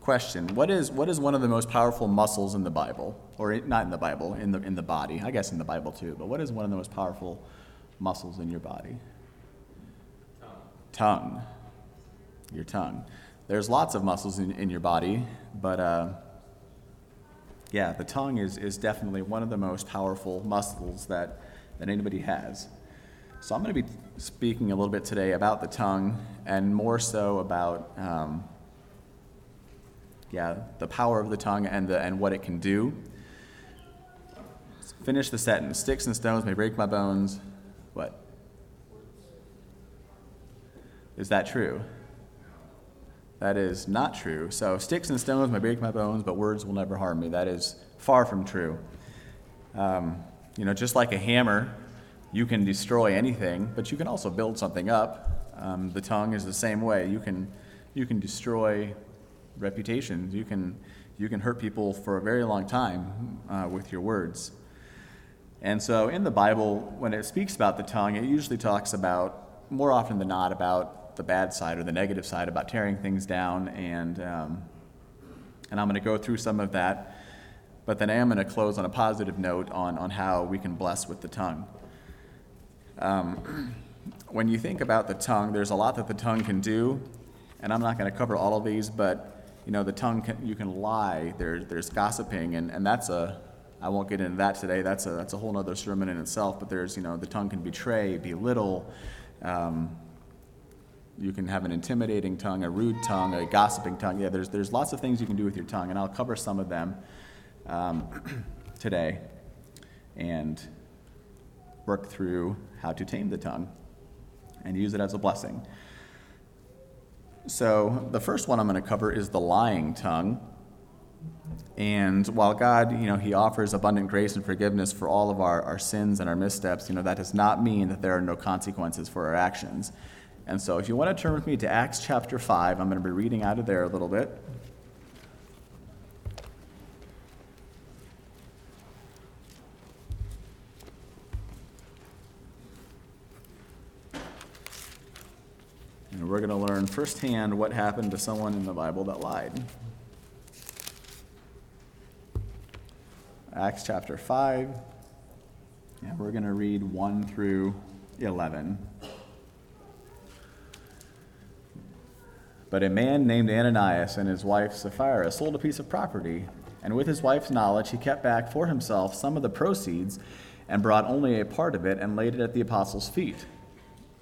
question what is, what is one of the most powerful muscles in the Bible? Or not in the Bible, in the, in the body. I guess in the Bible too, but what is one of the most powerful muscles in your body? Tongue. Tongue. Your tongue. There's lots of muscles in, in your body, but uh, yeah, the tongue is, is definitely one of the most powerful muscles that, that anybody has. So I'm going to be speaking a little bit today about the tongue and more so about. Um, yeah, the power of the tongue and, the, and what it can do. Finish the sentence. Sticks and stones may break my bones. What? Is that true? That is not true. So, sticks and stones may break my bones, but words will never harm me. That is far from true. Um, you know, just like a hammer, you can destroy anything, but you can also build something up. Um, the tongue is the same way. You can, you can destroy reputations. You can, you can hurt people for a very long time uh, with your words. And so in the Bible, when it speaks about the tongue, it usually talks about, more often than not, about the bad side or the negative side, about tearing things down. And, um, and I'm going to go through some of that. But then I am going to close on a positive note on, on how we can bless with the tongue. Um, when you think about the tongue, there's a lot that the tongue can do. And I'm not going to cover all of these, but you know, the tongue can, you can lie. There, there's gossiping, and, and that's a, I won't get into that today. That's a, that's a whole other sermon in itself. But there's, you know, the tongue can betray, belittle. Um, you can have an intimidating tongue, a rude tongue, a gossiping tongue. Yeah, there's, there's lots of things you can do with your tongue, and I'll cover some of them um, today and work through how to tame the tongue and use it as a blessing. So, the first one I'm going to cover is the lying tongue. And while God, you know, He offers abundant grace and forgiveness for all of our, our sins and our missteps, you know, that does not mean that there are no consequences for our actions. And so, if you want to turn with me to Acts chapter 5, I'm going to be reading out of there a little bit. And we're going to learn firsthand what happened to someone in the Bible that lied. Acts chapter 5. And we're going to read 1 through 11. But a man named Ananias and his wife Sapphira sold a piece of property, and with his wife's knowledge, he kept back for himself some of the proceeds and brought only a part of it and laid it at the apostles' feet.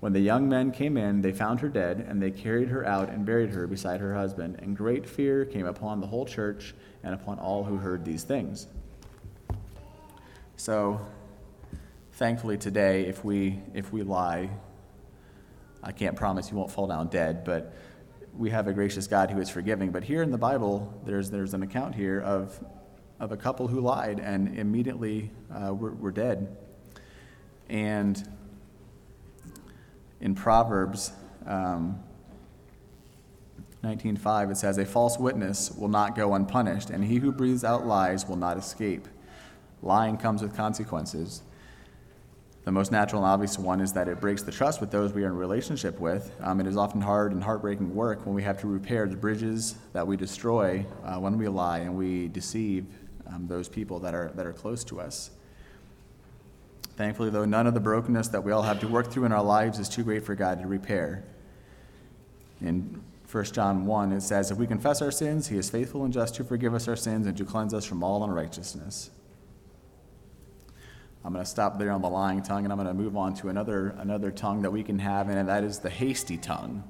When the young men came in, they found her dead, and they carried her out and buried her beside her husband. And great fear came upon the whole church and upon all who heard these things. So, thankfully today, if we if we lie, I can't promise you won't fall down dead, but we have a gracious God who is forgiving. But here in the Bible, there's there's an account here of of a couple who lied and immediately uh, were, were dead. And in Proverbs um, 19.5, it says, A false witness will not go unpunished, and he who breathes out lies will not escape. Lying comes with consequences. The most natural and obvious one is that it breaks the trust with those we are in relationship with. Um, it is often hard and heartbreaking work when we have to repair the bridges that we destroy uh, when we lie and we deceive um, those people that are, that are close to us. Thankfully, though, none of the brokenness that we all have to work through in our lives is too great for God to repair. In 1 John 1, it says, If we confess our sins, he is faithful and just to forgive us our sins and to cleanse us from all unrighteousness. I'm going to stop there on the lying tongue and I'm going to move on to another, another tongue that we can have, and that is the hasty tongue,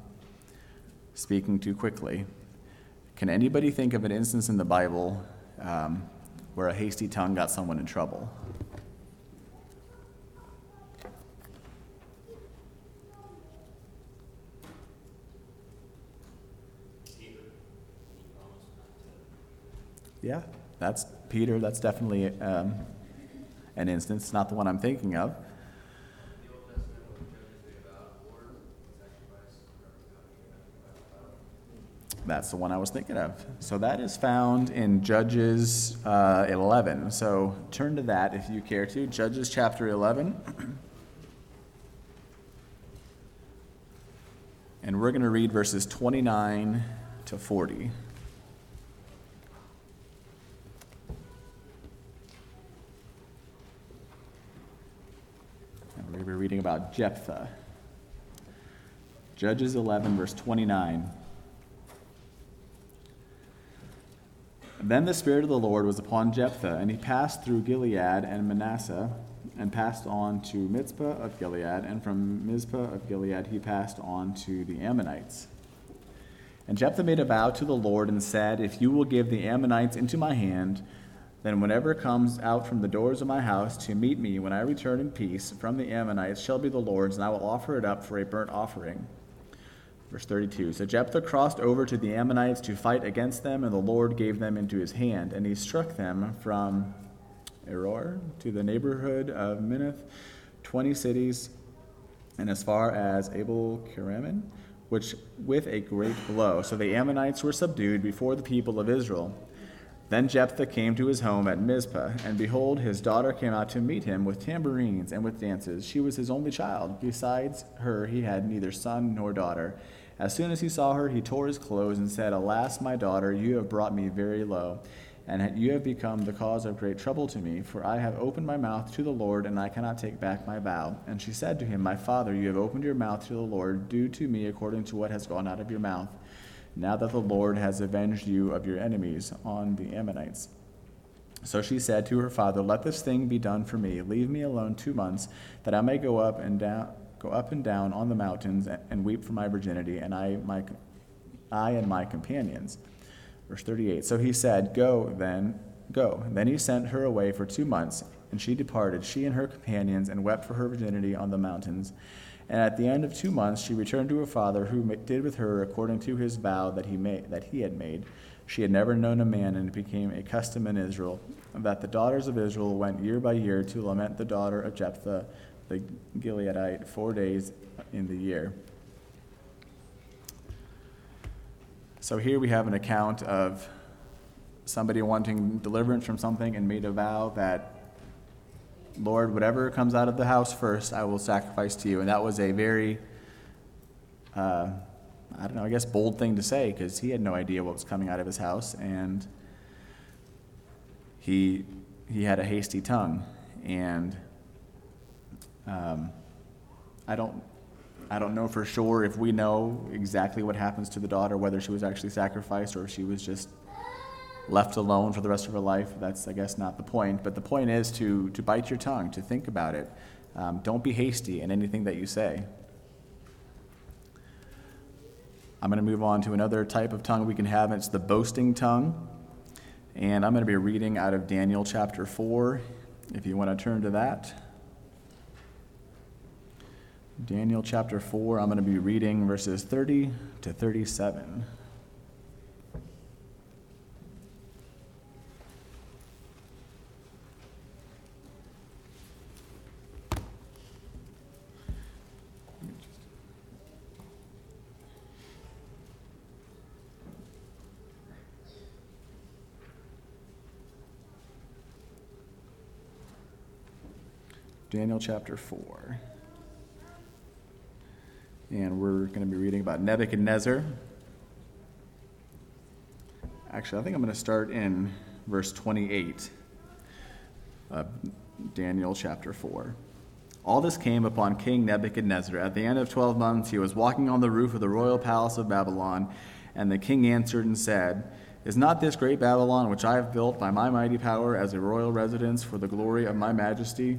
speaking too quickly. Can anybody think of an instance in the Bible um, where a hasty tongue got someone in trouble? Yeah, that's Peter. That's definitely um, an instance, not the one I'm thinking of. That's the one I was thinking of. So that is found in Judges uh, 11. So turn to that if you care to. Judges chapter 11. and we're going to read verses 29 to 40. And we're going to be reading Jephthah. Judges 11, verse 29. Then the Spirit of the Lord was upon Jephthah, and he passed through Gilead and Manasseh, and passed on to Mizpah of Gilead, and from Mizpah of Gilead he passed on to the Ammonites. And Jephthah made a vow to the Lord and said, If you will give the Ammonites into my hand, then whenever comes out from the doors of my house to meet me when I return in peace from the Ammonites shall be the Lord's, and I will offer it up for a burnt offering. Verse 32 So Jephthah crossed over to the Ammonites to fight against them, and the Lord gave them into his hand. And he struck them from Aroer to the neighborhood of Minnith, 20 cities, and as far as Abel Keramim, which with a great blow. So the Ammonites were subdued before the people of Israel. Then Jephthah came to his home at Mizpah, and behold, his daughter came out to meet him with tambourines and with dances. She was his only child. Besides her, he had neither son nor daughter. As soon as he saw her, he tore his clothes and said, Alas, my daughter, you have brought me very low, and you have become the cause of great trouble to me, for I have opened my mouth to the Lord, and I cannot take back my vow. And she said to him, My father, you have opened your mouth to the Lord. Do to me according to what has gone out of your mouth, now that the Lord has avenged you of your enemies on the Ammonites. So she said to her father, Let this thing be done for me. Leave me alone two months, that I may go up and down go up and down on the mountains and weep for my virginity, and I, my, I and my companions. Verse 38. So he said, Go then, go. Then he sent her away for two months, and she departed, she and her companions, and wept for her virginity on the mountains. And at the end of two months, she returned to her father, who did with her according to his vow that he, made, that he had made. She had never known a man, and it became a custom in Israel that the daughters of Israel went year by year to lament the daughter of Jephthah the Gileadite four days in the year. So here we have an account of somebody wanting deliverance from something and made a vow that, Lord, whatever comes out of the house first, I will sacrifice to you. And that was a very, uh, I don't know, I guess bold thing to say because he had no idea what was coming out of his house. And he, he had a hasty tongue. And um, I don't, I don't know for sure if we know exactly what happens to the daughter, whether she was actually sacrificed or if she was just left alone for the rest of her life. That's, I guess, not the point. But the point is to, to bite your tongue, to think about it. Um, don't be hasty in anything that you say. I'm going to move on to another type of tongue we can have. It's the boasting tongue. And I'm going to be reading out of Daniel chapter 4, if you want to turn to that. Daniel chapter 4, I'm going to be reading verses 30 to 37. Daniel chapter 4. And we're going to be reading about Nebuchadnezzar. Actually, I think I'm going to start in verse 28 of Daniel chapter 4. All this came upon King Nebuchadnezzar. At the end of twelve months, he was walking on the roof of the royal palace of Babylon, and the king answered and said, Is not this great Babylon, which I have built by my mighty power as a royal residence for the glory of my majesty?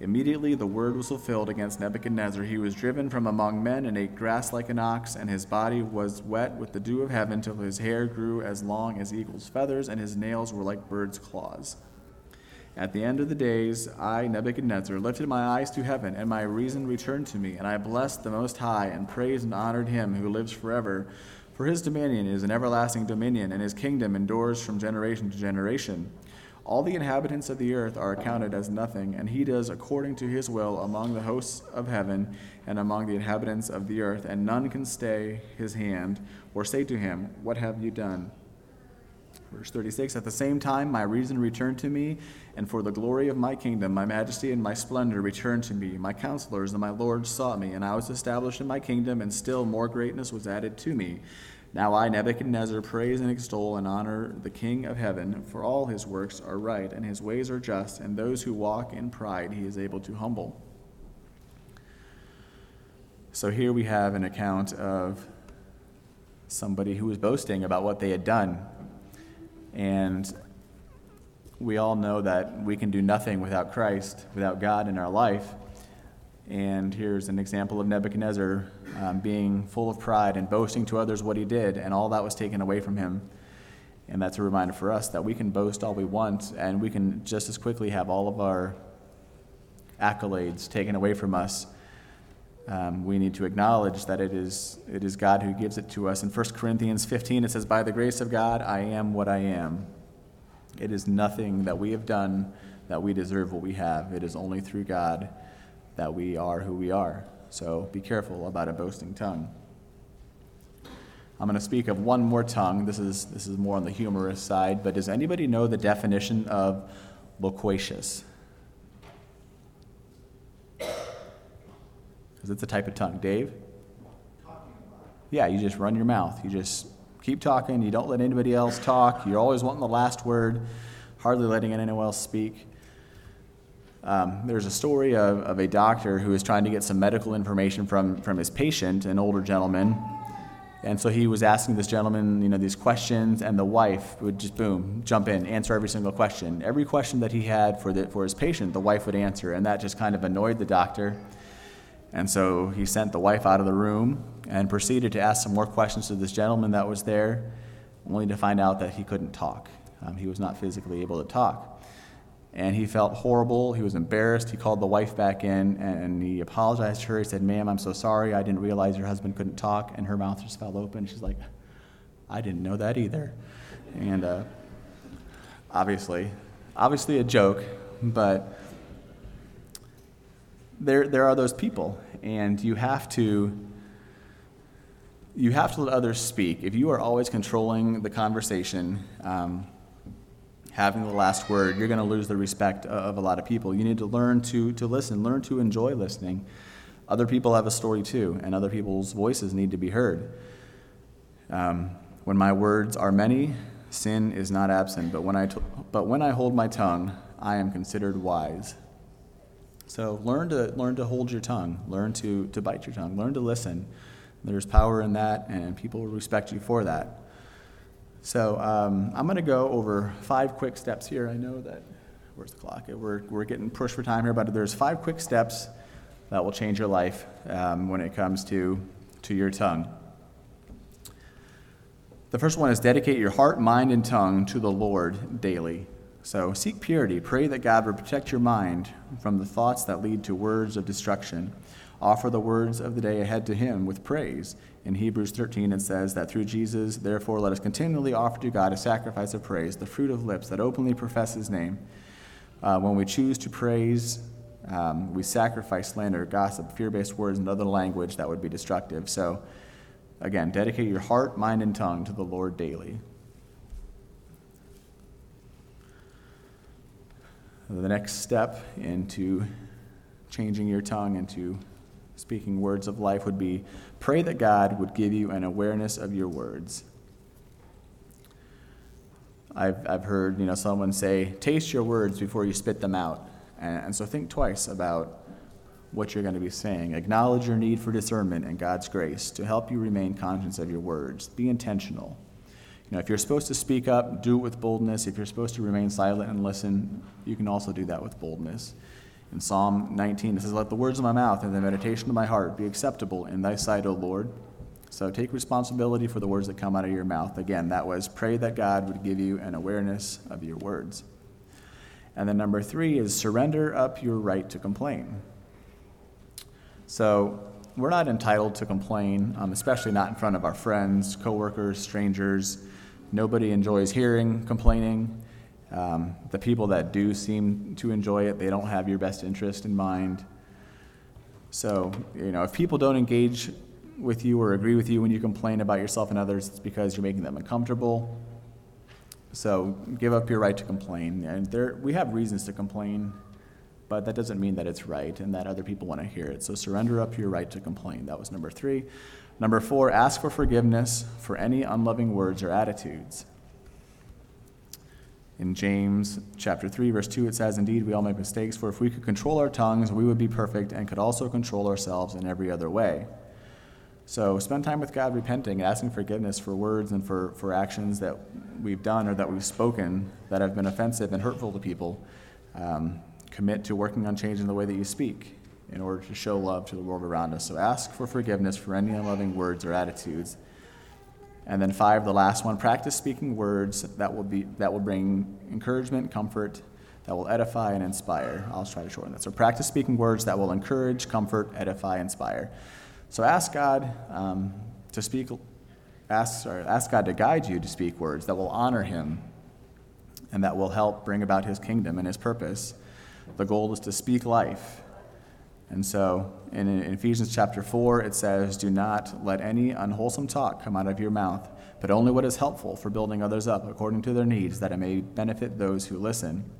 Immediately the word was fulfilled against Nebuchadnezzar. He was driven from among men and ate grass like an ox, and his body was wet with the dew of heaven till his hair grew as long as eagle's feathers, and his nails were like bird's claws. At the end of the days, I, Nebuchadnezzar, lifted my eyes to heaven, and my reason returned to me, and I blessed the Most High, and praised and honored him who lives forever for his dominion is an everlasting dominion, and his kingdom endures from generation to generation. All the inhabitants of the earth are accounted as nothing, and he does according to his will among the hosts of heaven and among the inhabitants of the earth, and none can stay his hand or say to him, What have you done? Verse 36 At the same time, my reason returned to me, and for the glory of my kingdom, my majesty and my splendor returned to me. My counselors and my lords sought me, and I was established in my kingdom, and still more greatness was added to me. Now I, Nebuchadnezzar, praise and extol and honor the King of heaven, for all his works are right, and his ways are just, and those who walk in pride he is able to humble. So here we have an account of somebody who was boasting about what they had done and we all know that we can do nothing without Christ, without God in our life. And here's an example of Nebuchadnezzar um, being full of pride and boasting to others what he did, and all that was taken away from him. And that's a reminder for us that we can boast all we want, and we can just as quickly have all of our accolades taken away from us. Um, we need to acknowledge that it is, it is God who gives it to us. In 1 Corinthians 15, it says, By the grace of God, I am what I am. It is nothing that we have done that we deserve what we have. It is only through God that we are who we are. So be careful about a boasting tongue. I'm going to speak of one more tongue. This is, this is more on the humorous side, but does anybody know the definition of loquacious? Because it's a type of tongue. Dave? Yeah, you just run your mouth. You just keep talking. You don't let anybody else talk. You're always wanting the last word, hardly letting anyone else speak. Um, there's a story of, of a doctor who was trying to get some medical information from, from his patient, an older gentleman. And so he was asking this gentleman, you know, these questions, and the wife would just boom, jump in, answer every single question. Every question that he had for, the, for his patient, the wife would answer, and that just kind of annoyed the doctor. And so he sent the wife out of the room and proceeded to ask some more questions to this gentleman that was there, only to find out that he couldn't talk. Um, he was not physically able to talk. And he felt horrible. He was embarrassed. He called the wife back in and he apologized to her. He said, Ma'am, I'm so sorry. I didn't realize your husband couldn't talk. And her mouth just fell open. She's like, I didn't know that either. And uh, obviously, obviously a joke, but there, there are those people, and you have to you have to let others speak. If you are always controlling the conversation, um, having the last word, you're going to lose the respect of a lot of people. You need to learn to, to listen, learn to enjoy listening. Other people have a story too, and other people's voices need to be heard. Um, when my words are many, sin is not absent, but when, I t- but when I hold my tongue, I am considered wise. So learn to learn to hold your tongue, learn to, to bite your tongue, learn to listen. There's power in that, and people will respect you for that. So um, I'm going to go over five quick steps here. I know that where's the clock? We're we're getting pushed for time here, but there's five quick steps that will change your life um, when it comes to to your tongue. The first one is dedicate your heart, mind, and tongue to the Lord daily. So seek purity. Pray that God will protect your mind from the thoughts that lead to words of destruction. Offer the words of the day ahead to Him with praise. In Hebrews 13, it says that through Jesus, therefore, let us continually offer to God a sacrifice of praise, the fruit of lips that openly profess His name. Uh, when we choose to praise, um, we sacrifice slander, gossip, fear based words, and other language that would be destructive. So again, dedicate your heart, mind, and tongue to the Lord daily. The next step into changing your tongue into speaking words of life would be pray that God would give you an awareness of your words. I've, I've heard you know someone say, taste your words before you spit them out. And, and so think twice about what you're going to be saying. Acknowledge your need for discernment and God's grace to help you remain conscious of your words. Be intentional. You know, if you're supposed to speak up, do it with boldness. If you're supposed to remain silent and listen, you can also do that with boldness. In Psalm 19, it says, Let the words of my mouth and the meditation of my heart be acceptable in thy sight, O Lord. So take responsibility for the words that come out of your mouth. Again, that was pray that God would give you an awareness of your words. And then number three is surrender up your right to complain. So we're not entitled to complain, um, especially not in front of our friends, coworkers, strangers. Nobody enjoys hearing complaining. Um, the people that do seem to enjoy it, they don't have your best interest in mind. So, you know, if people don't engage with you or agree with you when you complain about yourself and others, it's because you're making them uncomfortable. So, give up your right to complain. And there, we have reasons to complain, but that doesn't mean that it's right and that other people want to hear it. So, surrender up your right to complain. That was number three. Number four, ask for forgiveness for any unloving words or attitudes. In James chapter 3, verse 2, it says, Indeed, we all make mistakes, for if we could control our tongues, we would be perfect and could also control ourselves in every other way. So spend time with God repenting, asking forgiveness for words and for, for actions that we've done or that we've spoken that have been offensive and hurtful to people. Um, commit to working on changing the way that you speak in order to show love to the world around us. So ask for forgiveness for any unloving words or attitudes and then five, the last one, practice speaking words that will, be, that will bring encouragement, comfort, that will edify and inspire. I'll try to shorten that. So practice speaking words that will encourage, comfort, edify, inspire. So ask God um, to speak, ask, sorry, ask God to guide you to speak words that will honor Him and that will help bring about His kingdom and His purpose. The goal is to speak life and so in, in, Ephesians chapter 4, it says, Do not let any unwholesome talk come out of your mouth, but only what is helpful for building others up according to their needs, that it may benefit those who listen.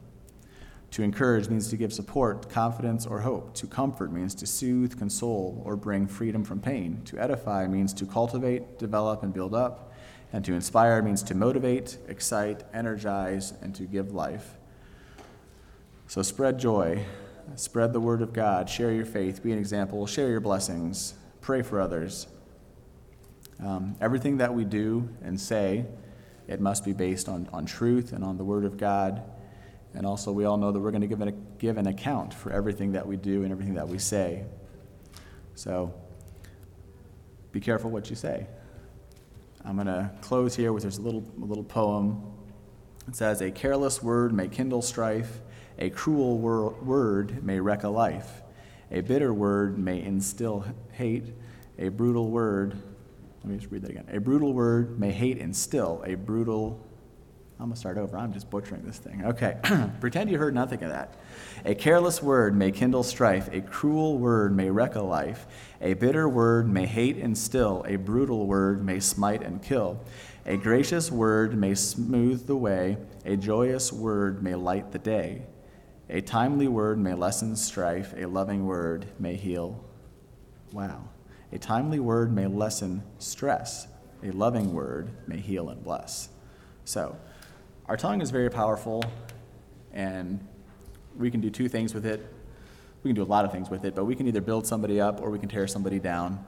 To encourage means to give support, confidence, or hope. To comfort means to soothe, console, or bring freedom from pain. To edify means to cultivate, develop, and build up. And to inspire means to motivate, excite, energize, and to give life. So spread joy Spread the word of God. Share your faith. Be an example. Share your blessings. Pray for others. Um, everything that we do and say, it must be based on, on truth and on the word of God. And also, we all know that we're going to give an, give an account for everything that we do and everything that we say. So, be careful what you say. I'm going to close here with this little, a little poem. It says, A careless word may kindle strife a cruel wor- word may wreck a life. A bitter word may instill hate. A brutal word, let me just read that again. A brutal word may hate instill. A brutal, I'm going to start over. I'm just butchering this thing. Okay. Pretend you heard nothing of that. A careless word may kindle strife. A cruel word may wreck a life. A bitter word may hate instill. A brutal word may smite and kill. A gracious word may smooth the way. A joyous word may light the day. A timely word may lessen strife, a loving word may heal. Wow. A timely word may lessen stress, a loving word may heal and bless. So, our tongue is very powerful, and we can do two things with it. We can do a lot of things with it, but we can either build somebody up or we can tear somebody down.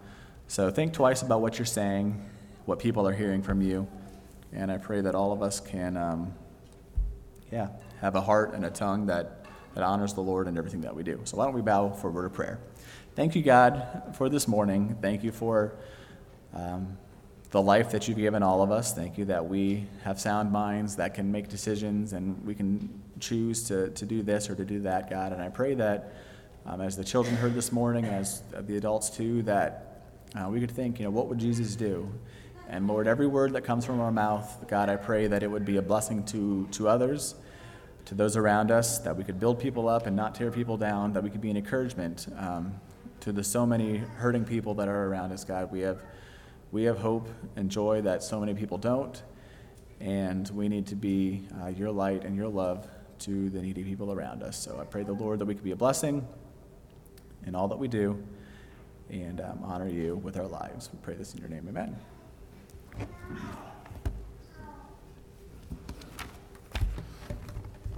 So, think twice about what you're saying, what people are hearing from you, and I pray that all of us can, um, yeah, have a heart and a tongue that that honors the Lord in everything that we do. So why don't we bow for a word of prayer? Thank you, God, for this morning. Thank you for um, the life that you've given all of us. Thank you that we have sound minds that can make decisions and we can choose to, to do this or to do that, God. And I pray that um, as the children heard this morning, as the adults too, that uh, we could think, you know, what would Jesus do? And Lord, every word that comes from our mouth, God, I pray that it would be a blessing to, to others to those around us, that we could build people up and not tear people down, that we could be an encouragement um, to the so many hurting people that are around us, God. We have we have hope and joy that so many people don't, and we need to be uh, your light and your love to the needy people around us. So I pray the Lord that we could be a blessing in all that we do and um, honor you with our lives. We pray this in your name. Amen.